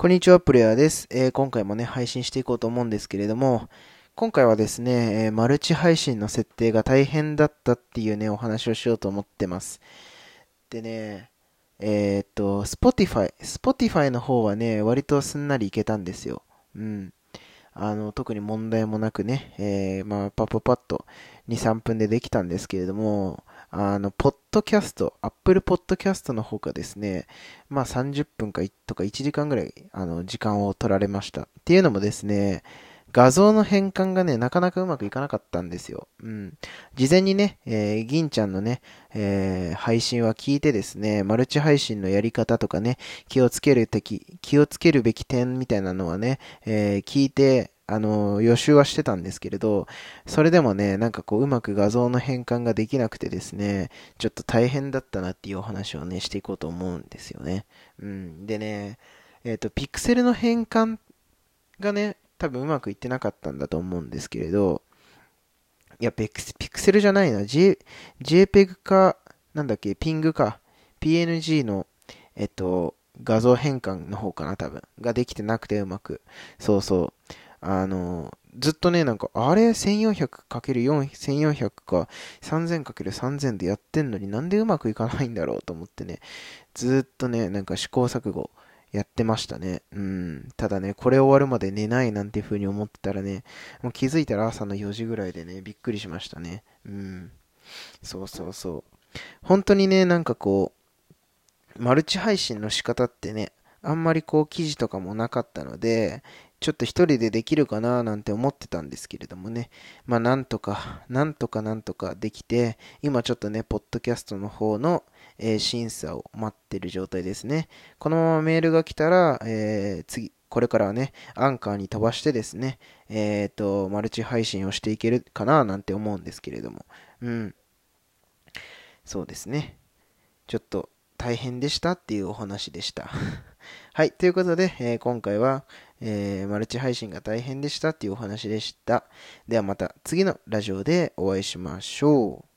こんにちは、プレイヤーです、えー、今回もね、配信していこうと思うんですけれども、今回はですね、えー、マルチ配信の設定が大変だったっていうね、お話をしようと思ってます。でね、えー、っと、Spotify、Spotify の方はね、割とすんなりいけたんですよ。うん。あの、特に問題もなくね、えー、まあ、パッパパッと2、3分でできたんですけれども、あの、ポッドキャスト、Apple Podcast の方がですね、まあ30分かとか1時間ぐらい、あの、時間を取られました。っていうのもですね、画像の変換がね、なかなかうまくいかなかったんですよ。うん。事前にね、えー、銀ちゃんのね、えー、配信は聞いてですね、マルチ配信のやり方とかね、気をつけるべき、気をつけるべき点みたいなのはね、えー、聞いて、あの、予習はしてたんですけれど、それでもね、なんかこう、うまく画像の変換ができなくてですね、ちょっと大変だったなっていうお話をね、していこうと思うんですよね。うん。でね、えっ、ー、と、ピクセルの変換がね、多分うまくいってなかったんだと思うんですけれど、いや、ピクセルじゃないな、J、JPEG か、なんだっけ、ピングか、PNG の、えっと、画像変換の方かな、多分。ができてなくてうまく。そうそう。あの、ずっとね、なんか、あれ？1400×4、1400か 3000×3000 でやってんのになんでうまくいかないんだろうと思ってね、ずっとね、なんか試行錯誤やってましたね。うん。ただね、これ終わるまで寝ないなんていう風に思ってたらね、もう気づいたら朝の4時ぐらいでね、びっくりしましたね。うん。そうそうそう。本当にね、なんかこう、マルチ配信の仕方ってね、あんまりこう記事とかもなかったので、ちょっと一人でできるかななんて思ってたんですけれどもね。まあなんとか、なんとかなんとかできて、今ちょっとね、ポッドキャストの方の、えー、審査を待ってる状態ですね。このままメールが来たら、えー、次、これからはね、アンカーに飛ばしてですね、えっ、ー、と、マルチ配信をしていけるかななんて思うんですけれども。うん。そうですね。ちょっと大変でしたっていうお話でした。はい。ということで、えー、今回は、えー、マルチ配信が大変でしたっていうお話でした。ではまた次のラジオでお会いしましょう。